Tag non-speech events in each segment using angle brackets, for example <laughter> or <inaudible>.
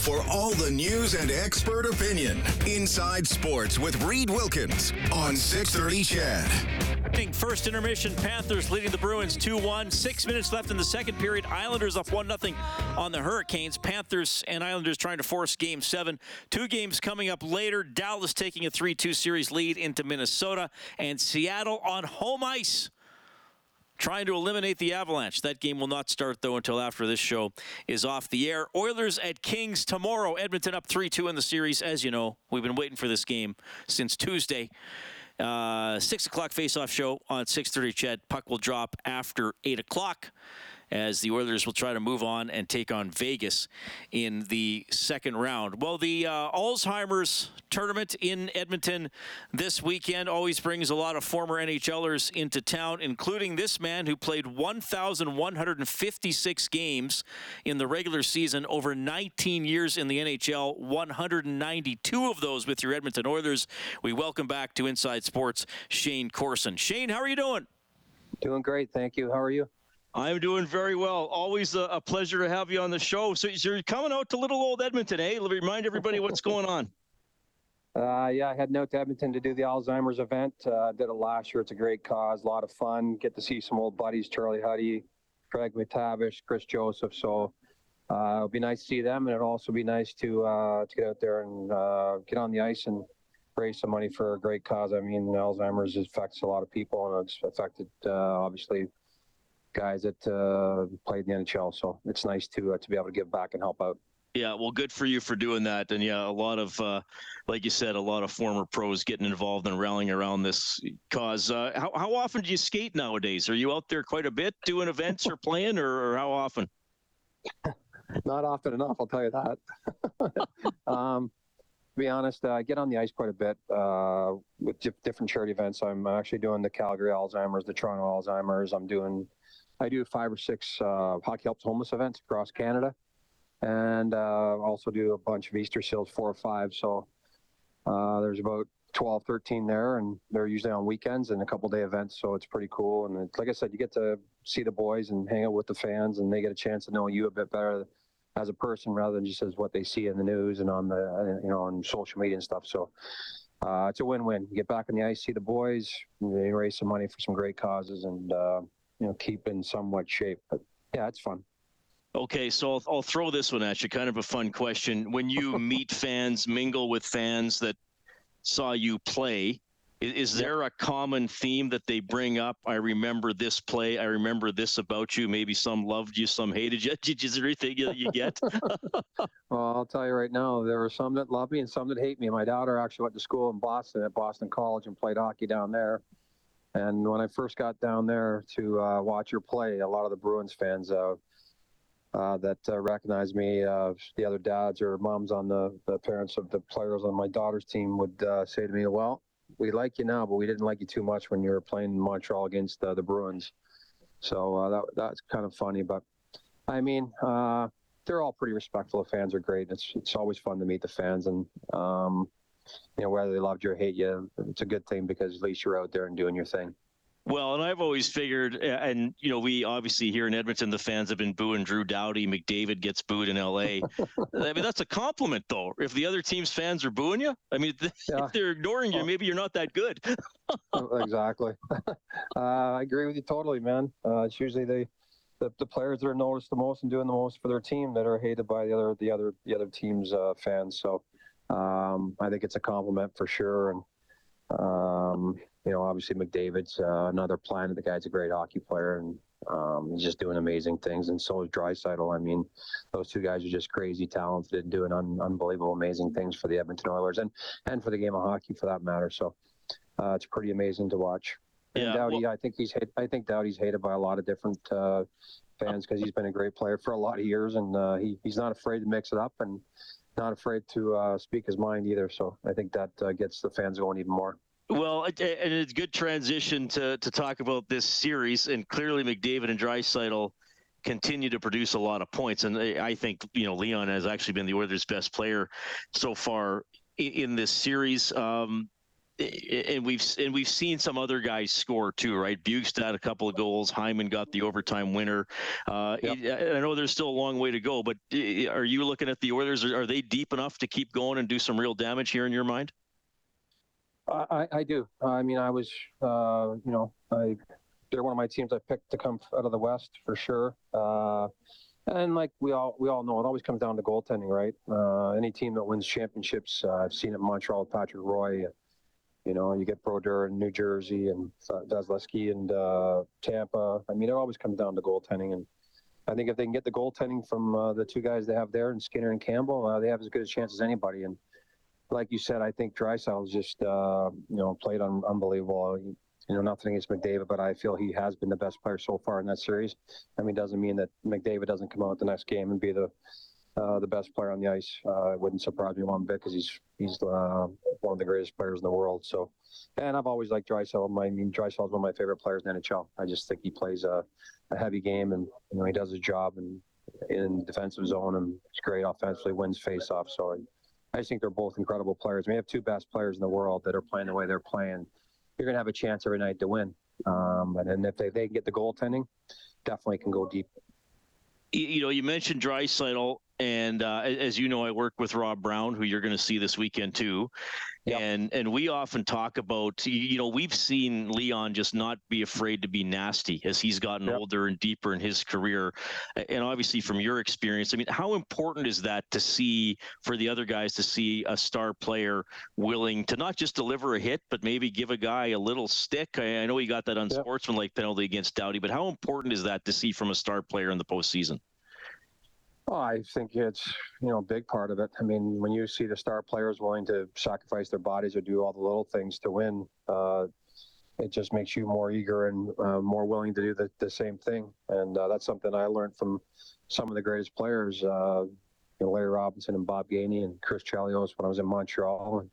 for all the news and expert opinion. Inside Sports with Reed Wilkins on 630 CHED. First intermission, Panthers leading the Bruins 2-1. Six minutes left in the second period. Islanders up 1-0 on the Hurricanes. Panthers and Islanders trying to force game seven. Two games coming up later. Dallas taking a 3-2 series lead into Minnesota. And Seattle on home ice trying to eliminate the Avalanche. That game will not start, though, until after this show is off the air. Oilers at Kings tomorrow. Edmonton up 3 2 in the series. As you know, we've been waiting for this game since Tuesday. Uh, 6 o'clock face-off show on 6.30 CHED. Puck will drop after 8 o'clock as the Oilers will try to move on and take on Vegas in the second round. Well, the uh, Alzheimer's tournament in Edmonton this weekend always brings a lot of former NHLers into town, including this man who played 1,156 games in the regular season over 19 years in the NHL, 192 of those with your Edmonton Oilers. We welcome back to Inside Sports Shayne Corson. Shayne, how are you doing? Doing great, thank you. How are you? I'm doing very well. Always a, a, pleasure to have you on the show. So, you're coming out to little old Edmonton, eh? Let me remind everybody what's going on. <laughs> Uh, yeah, I had out to Edmonton to do the Alzheimer's event. Uh, did it last year. It's a great cause, a lot of fun. Get to see some old buddies, Charlie Huddy, Craig MacTavish, Chris Joseph. So uh, it'll be nice to see them, and it'll also be nice to uh, to get out there and uh, get on the ice and raise some money for a great cause. I mean, Alzheimer's affects a lot of people, and it's affected uh, obviously guys that uh, played in the NHL. So it's nice to uh, to be able to give back and help out. Yeah, well, good for you for doing that. And yeah, a lot of, uh, like you said, a lot of former pros getting involved and rallying around this cause. Uh, how, how often do you skate nowadays? Are you out there quite a bit doing events or playing, or, or how often? <laughs> Not often enough, I'll tell you that. <laughs> um, to be honest, uh, I get on the ice quite a bit uh, with different charity events. I'm actually doing the Calgary Alzheimer's, the Toronto Alzheimer's. I'm doing I do five or six uh, Hockey Helps Homeless events across Canada, and uh, also do a bunch of Easter seals, four or five. So uh, there's about 12, 13 there, and they're usually on weekends and a couple day events. So it's pretty cool. And like I said, you get to see the boys and hang out with the fans, and they get a chance to know you a bit better as a person rather than just as what they see in the news and on the you know on social media and stuff. So. Uh, it's a win-win. You get back on the ice, see the boys, they raise some money for some great causes, and uh, you know keep in somewhat shape. But yeah, it's fun. Okay, so I'll, I'll throw this one at you. Kind of a fun question. When you <laughs> meet fans, mingle with fans that saw you play, is, is there a common theme that they bring up? I remember this play. I remember this about you. Maybe some loved you, some hated you. <laughs> Did you everything that you get? <laughs> well, I'll tell you right now, there were some that love me and some that hate me. My daughter actually went to school in Boston at Boston College and played hockey down there. And when I first got down there to uh, watch her play, a lot of the Bruins fans uh, uh, that uh, recognized me, uh, the other dads or moms on the, the parents of the players on my daughter's team would uh, say to me, Well, we like you now, but we didn't like you too much when you were playing Montreal against the Bruins. So that, that's kind of funny. But I mean, they're all pretty respectful. The fans are great. It's, it's always fun to meet the fans. And, um, you know, whether they loved you or hate you, it's a good thing because at least you're out there and doing your thing. Well, and I've always figured, and you know, we obviously here in Edmonton, the fans have been booing Drew Doughty. McDavid gets booed in L.A. <laughs> I mean, that's a compliment, though. If the other team's fans are booing you, I mean, <laughs> yeah. if they're ignoring you, maybe you're not that good. <laughs> exactly. Uh, I agree with you totally, man. Uh, it's usually the, the, the players that are noticed the most and doing the most for their team that are hated by the other the other the other team's uh, fans. So um, I think it's a compliment for sure. And, um, you know, obviously McDavid's uh, another planet. The guy's a great hockey player and um, he's just doing amazing things. And so is Draisaitl. I mean, those two guys are just crazy talented and doing un- unbelievable, amazing things for the Edmonton Oilers and, and for the game of hockey for that matter. So uh, it's pretty amazing to watch. And yeah, Doughty, well, I think he's hate, I think Doughty's hated by a lot of different uh, fans because he's been a great player for a lot of years, and uh, he he's not afraid to mix it up and not afraid to uh, speak his mind either. So I think that uh, gets the fans going even more. Well, and it's good transition to, to talk about this series. And clearly, McDavid and Draisaitl continue to produce a lot of points. And I think, you know, Leon has actually been the Oilers' best player so far in this series. Um, and we've and we've seen some other guys score too, right? Bjugstad a couple of goals. Hyman got the overtime winner. Uh, yep. I know there's still a long way to go, but are you looking at the Oilers? Are they deep enough to keep going and do some real damage here in your mind? I, I do. I mean, I was, uh, you know, I they're one of my teams I picked to come out of the West for sure. Uh, and like we all we all know, it always comes down to goaltending, right? Uh, any team that wins championships, uh, I've seen it in Montreal with Patrick Roy. You know, you get Brodeur in New Jersey and Vasilevskiy and uh, Tampa. I mean, it always comes down to goaltending, and I think if they can get the goaltending from uh, the two guys they have there, and Skinner and Campbell, uh, they have as good a chance as anybody. And like you said, I think Draisaitl just uh, you know played un- unbelievable. You know, nothing against McDavid, but I feel he has been the best player so far in that series. I mean, doesn't mean that McDavid doesn't come out the next game and be the uh, the best player on the ice. Uh, it wouldn't surprise me one bit because he's he's uh, one of the greatest players in the world. So, and I've always liked Draisaitl. I mean, Draisaitl is one of my favorite players in NHL. I just think he plays a, a heavy game and you know he does his job and in defensive zone and he's great offensively, wins face-off. So. I, I think they're both incredible players. We have two best players in the world that are playing the way they're playing you're going to have a chance every night to win. Um, and, if they, they get the goaltending, definitely can go deep. You know, you mentioned Draisaitl and uh, as you know, I work with Rob Brown, who you're going to see this weekend too. Yep. And and we often talk about you know we've seen Leon just not be afraid to be nasty as he's gotten yep. older and deeper in his career. And obviously, from your experience, I mean, how important is that to see for the other guys to see a star player willing to not just deliver a hit, but maybe give a guy a little stick? I, I know he got that unsportsmanlike yep. penalty against Doughty, but how important is that to see from a star player in the postseason? Well, I think it's you know a big part of it. I mean, when you see the star players willing to sacrifice their bodies or do all the little things to win, uh, it just makes you more eager and uh, more willing to do the, the same thing. And uh, that's something I learned from some of the greatest players, uh, you know, Larry Robinson and Bob Gainey and Chris Chelios when I was in Montreal. And,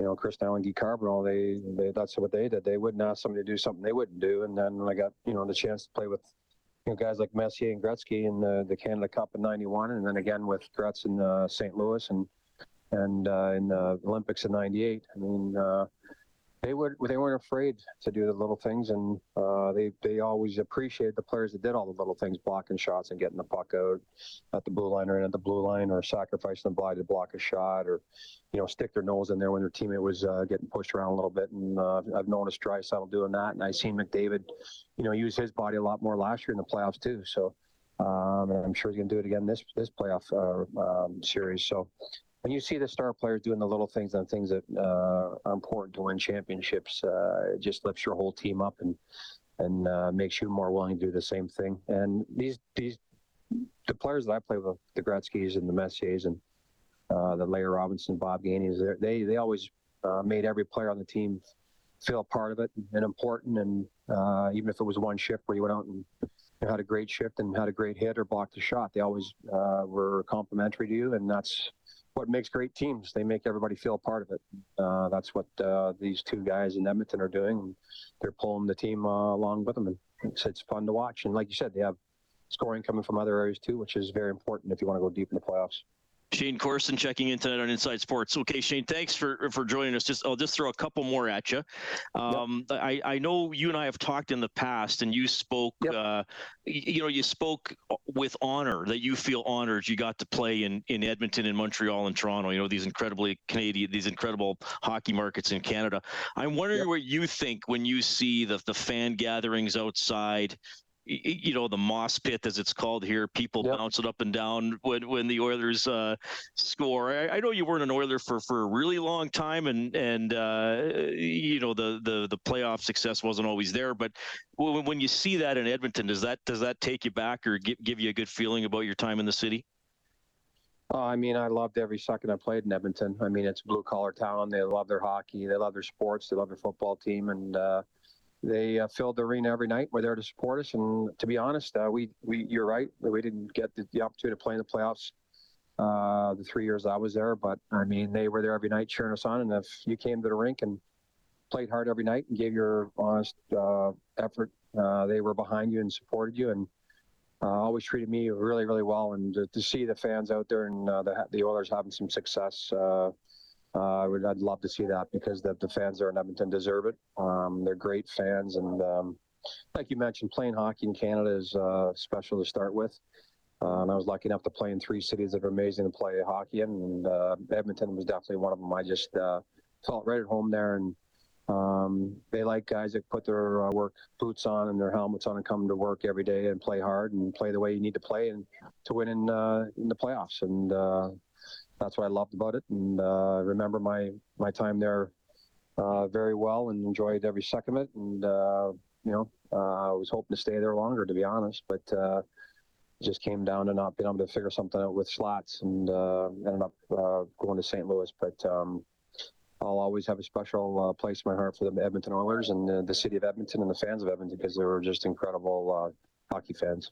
you know, Chris Nilan, Guy Carbonneau, they, they that's what they did. They wouldn't ask somebody to do something they wouldn't do. And then I got, you know, the chance to play with you know, guys like Messier and Gretzky in the, the Canada Cup in '91, and then again with Gretz in uh, St. Louis and and uh, in the Olympics in '98. I mean, uh, they would they weren't afraid to do the little things, and uh, they they always appreciated the players that did all the little things, blocking shots and getting the puck out at the blue line or in at the blue line, or sacrificing the body to block a shot, or you know stick their nose in there when their teammate was uh, getting pushed around a little bit. And uh, I've noticed Draisaitl doing that, and I've seen McDavid, you know, use his body a lot more last year in the playoffs too. So. Um, and I'm sure he's going to do it again this this playoff uh, um, series. So when you see the star players doing the little things and things that uh, are important to win championships, uh, it just lifts your whole team up and and uh, makes you more willing to do the same thing. And these these the players that I play with, the Gretzky's and the Messiers and uh, the Larry Robinson, Bob Gainey's, they they always uh, made every player on the team feel a part of it and important. And uh, even if it was one shift where you went out and had a great shift and had a great hit or blocked a shot, they always were complimentary to you, and that's what makes great teams. They make everybody feel a part of it. Uh, that's what uh, these two guys in Edmonton are doing. They're pulling the team uh, along with them, and it's, it's fun to watch. And like you said, they have scoring coming from other areas too, which is very important if you want to go deep in the playoffs. Shayne Corson checking in tonight on Inside Sports. Okay, Shayne, thanks for for joining us. Just I'll just throw a couple more at you. Um, yep. I I know you and I have talked in the past, and you spoke. Yep. Uh, you know, you spoke with honor that you feel honored you got to play in in Edmonton and Montreal and Toronto. You know these incredibly Canadian, these incredible hockey markets in Canada. I'm wondering yep. what you think when you see the the fan gatherings outside you know the moss pit as it's called here people yep. it up and down when when the oilers uh, score I, I, know you weren't an oiler for for a really long time and and uh, you know the the the playoff success wasn't always there but when, when you see that in edmonton does that does that take you back or give, give you a good feeling about your time in the city Oh, I mean, I loved every second I played in Edmonton. I mean, it's a blue collar town. They love their hockey. They love their sports. They love their football team. And, uh, they uh, filled the arena every night. We're there to support us, and to be honest, uh, we we you're right. We didn't get the, the opportunity to play in the playoffs uh, the three years I was there, but I mean they were there every night cheering us on. And if you came to the rink and played hard every night and gave your honest uh, effort, uh, they were behind you and supported you and. Uh, always treated me really, really well, and to, to see the fans out there and the the Oilers having some success, uh, I would, I'd love to see that because the, the fans there in Edmonton deserve it. Um, they're great fans, and um, like you mentioned, playing hockey in Canada is uh, special to start with. Uh, and I was lucky enough to play in three cities that are amazing to play hockey in, and uh, Edmonton was definitely one of them. I just uh, felt right at home there, and um, they like guys that put their uh, work boots on and their helmets on and come to work every day and play hard and play the way you need to play and to win in in the playoffs. And that's what I loved about it. And I remember my my time there very well and enjoyed every second of it. And you know, I was hoping to stay there longer, to be honest, but just came down to not being able to figure something out with Slats and uh, ended up uh, going to St. Louis. But um, I'll always have a special uh, place in my heart for the Edmonton Oilers and the city of Edmonton and the fans of Edmonton because they were just incredible uh, hockey fans.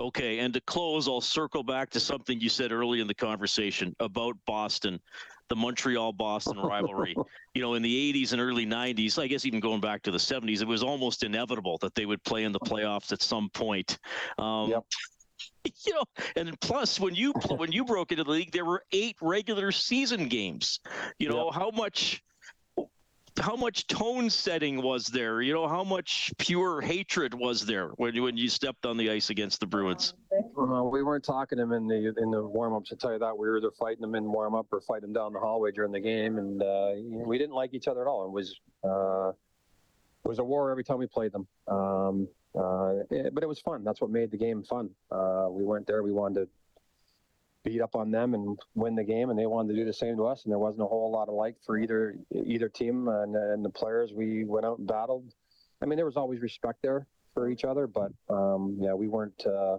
Okay, and to close, I'll circle back to something you said early in the conversation about Boston, the Montreal Boston rivalry. <laughs> you know, in the 80s and early 90s, I guess even going back to the 70s, it was almost inevitable that they would play in the playoffs at some point. Um, yep. <laughs> you know, and plus when you <laughs> when you broke into the league, there were eight regular season games. You know yep. how much how much tone setting was there? You know how much pure hatred was there when you when you stepped on the ice against the Bruins? Well, we weren't talking to them in the in the warm ups. To tell you that, we were either fighting them in warm up or fighting them down the hallway during the game, and uh, we didn't like each other at all. It was uh, it was a war every time we played them. Um, uh, it, but it was fun. That's what made the game fun. Uh, we weren't there. We wanted to beat up on them and win the game, and they wanted to do the same to us. And there wasn't a whole lot of like for either either team and, and the players. We went out and battled. I mean, there was always respect there for each other, but um, yeah, we weren't. Uh,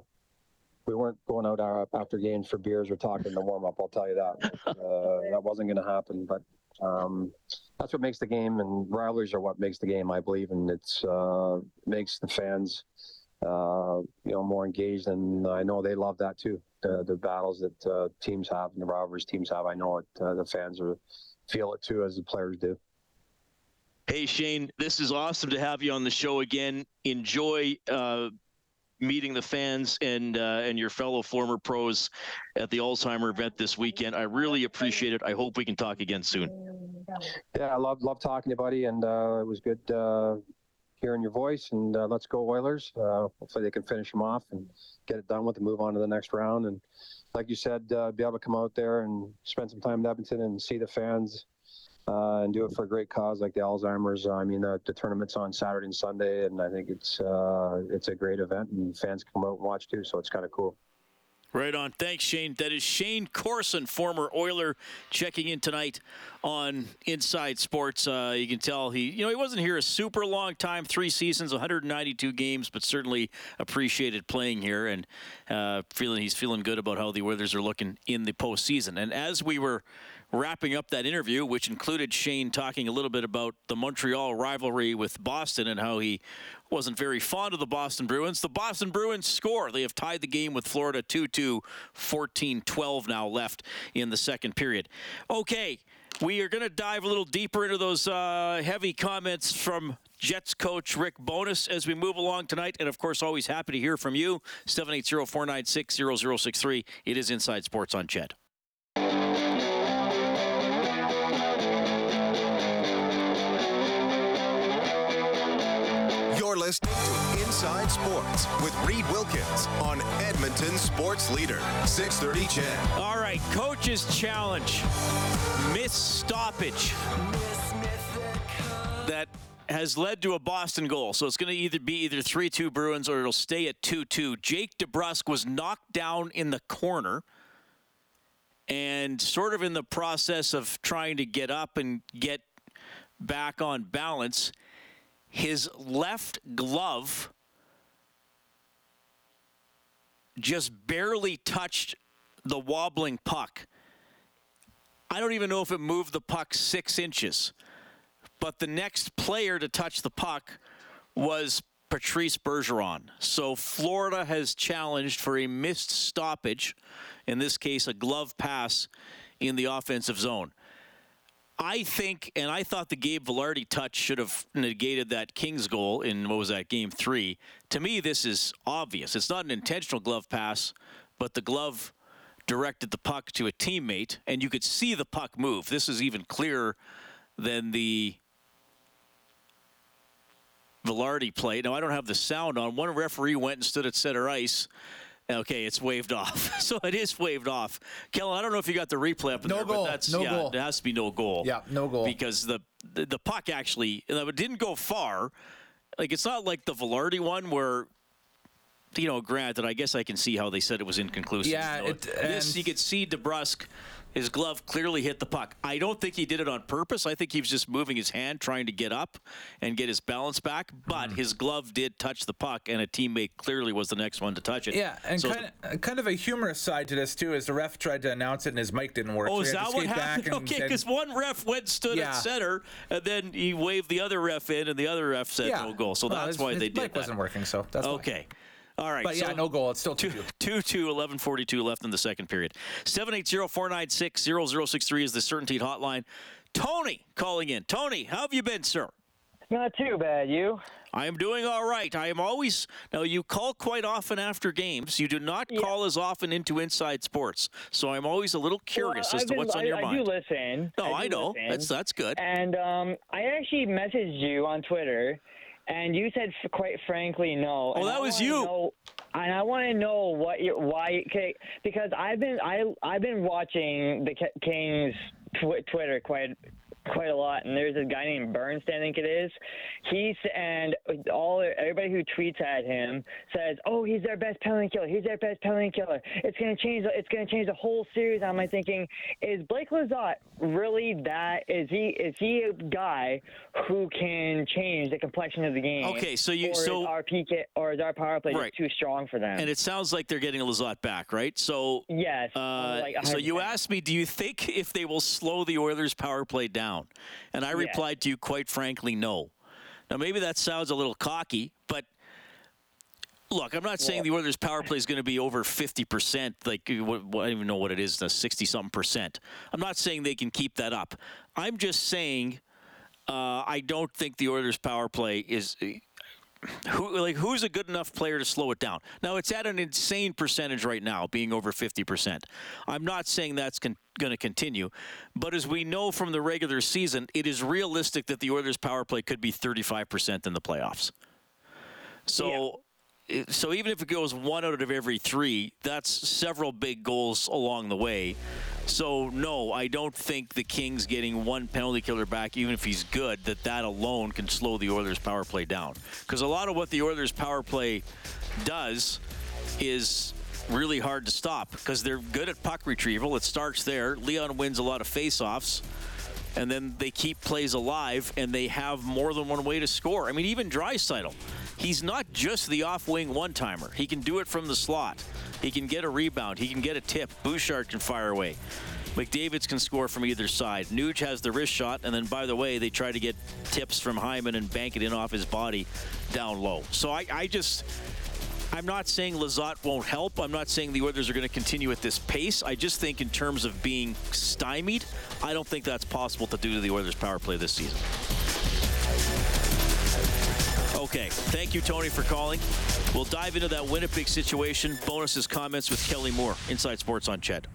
we weren't going out after games for beers or talking in the warm up. I'll tell you that. <laughs> Uh, that wasn't going to happen. But um, that's what makes the game, and rivalries are what makes the game, I believe, and it's uh, makes the fans, uh, you know, more engaged, and I know they love that too. The, the battles that uh, teams have and the rivalries teams have, I know it. Uh, the fans are, feel it too, as the players do. Hey Shayne, this is awesome to have you on the show again. Enjoy uh, meeting the fans and uh, and your fellow former pros at the Alzheimer event this weekend. I really appreciate it. I hope we can talk again soon. Yeah, I love love talking to you, buddy, and uh, it was good uh, hearing your voice. And uh, let's go Oilers. Uh, hopefully they can finish them off and get it done with and move on to the next round. And like you said, uh, be able to come out there and spend some time in Edmonton and see the fans uh, and do it for a great cause like the Alzheimer's. I mean, the, the tournament's on Saturday and Sunday, and I think it's uh, it's a great event, and fans can come out and watch too. So it's kind of cool. Right on. Thanks, Shayne. That is Shayne Corson, former Oiler, checking in tonight on Inside Sports. Uh, you can tell he, you know, he wasn't here a super long time, three seasons, 192 games, but certainly appreciated playing here and uh, feeling he's feeling good about how the Oilers are looking in the postseason. And as we were wrapping up that interview, which included Shayne talking a little bit about the Montreal rivalry with Boston and how he wasn't very fond of the Boston Bruins. The Boston Bruins score. They have tied the game with Florida 2 2, 14 12 now left in the second period. Okay, we are going to dive a little deeper into those uh, heavy comments from Jets coach Rick Bowness as we move along tonight. And of course, always happy to hear from you. 780 496 0063. It is Inside Sports on CHED. listening to Inside Sports with Reed Wilkins on Edmonton Sports Leader, 630 CHED. All right, coach's challenge. Miss stoppage. That has led to a Boston goal. So it's going to either be either 3 2 Bruins or it'll stay at 2 2. Jake DeBrusk was knocked down in the corner and sort of in the process of trying to get up and get back on balance his left glove just barely touched the wobbling puck. I don't even know if it moved the puck six inches. But the next player to touch the puck was Patrice Bergeron. So Florida has challenged for a missed stoppage, in this case, a glove pass in the offensive zone. I think, and I thought the Gabe Vilardi touch should have negated that Kings goal in what was that game three. To me, this is obvious. It's not an intentional glove pass, but the glove directed the puck to a teammate, and you could see the puck move. This is even clearer than the Vilardi play. Now, I don't have the sound on. One referee went and stood at center ice. Okay, it's waved off. <laughs> so it is waved off. Kellen, I don't know if you got the replay up in No there, goal. but that's No yeah, goal. it has to be no goal. Yeah, no goal. Because the the, the puck actually it didn't go far. Like it's not like the Vilardi one where you know, granted, I guess I can see how they said it was inconclusive. Yeah, it- this you could see DeBrusk, his glove clearly hit the puck. I don't think he did it on purpose. I think he was just moving his hand, trying to get up and get his balance back. But Mm-hmm. his glove did touch the puck, and a teammate clearly was the next one to touch it. Yeah, and So- kind of, kind of a humorous side to this too is the ref tried to announce it and his mic didn't work. Oh, so is that what happened? <laughs> and- okay, because one ref went stood Yeah. at center, and then he waved the other ref in, and the other ref said yeah. no goal. So Well, that's his- why his they did mic that. wasn't working, so that's why. Okay. All right. But yeah, so no goal. It's still two. 2 2 11 42 left in the second period. 780 496 0063 is the Certainty hotline. Tony calling in. Tony, how have you been, sir? Not too bad, you. I am doing all right. I am always now. You call quite often after games. You do not call as often into Inside Sports, so I'm always a little curious Well, as I've to been- what's on I, your I mind. do listen. no, do I, know listen. that's that's good. And um, I actually messaged you on Twitter, and you said, quite frankly, no. Oh, And that I was you. Know, and I want to know what you why because I've been I I've been watching the Kings tw- Twitter quite quite a lot, and there's a guy named Burns, I think it is. He's and all everybody who tweets at him says, "Oh, he's their best penalty killer. He's their best penalty killer. It's gonna change. It's gonna change the whole series." I'm like thinking, is Blake Lizotte really that? Is he is he a guy who can change the complexion of the game? Okay, so you- or so- is our PK or is our power play Right. too strong for them? and it sounds like they're getting Lizotte back, right? So yes. Uh, like so you asked me, do you think if they will slow the Oilers' power play down? And I replied to you, quite frankly, no. Now maybe that sounds a little cocky, but look, I'm not saying the Oilers' power play is going to be over 50 percent. Like what, what, I don't even know what it is, 60 something percent. I'm not saying they can keep that up. I'm just saying uh, I don't think the Oilers' power play is who like who's a good enough player to slow it down? Now it's at an insane percentage right now, being over 50%. I'm not saying that's con- going to continue, but as we know from the regular season, it is realistic that the Oilers' power play could be 35% in the playoffs. So it- so even if it goes one out of every 3, that's several big goals along the way. So no, I don't think the Kings getting one penalty killer back, even if he's good, that that alone can slow the Oilers' power play down. Because a lot of what the Oilers' power play does is really hard to stop because they're good at puck retrieval. It starts there. Leon wins a lot of faceoffs, and then they keep plays alive, and they have more than one way to score. I mean, even Draisaitl, he's not just the off-wing one-timer. He can do it from the slot. He can get a rebound. He can get a tip. Bouchard can fire away. McDavid's can score from either side. Nuge has the wrist shot, and then by the way, they try to get tips from Hyman and bank it in off his body down low. So I, I just. I'm not saying Lizotte won't help. I'm not saying the Oilers are going to continue at this pace. I just think in terms of being stymied, I don't think that's possible to do to the Oilers' power play this season. Okay. Thank you, Tony, for calling. We'll dive into that Winnipeg situation. Bowness's comments with Kelly Moore. Inside Sports on Ched.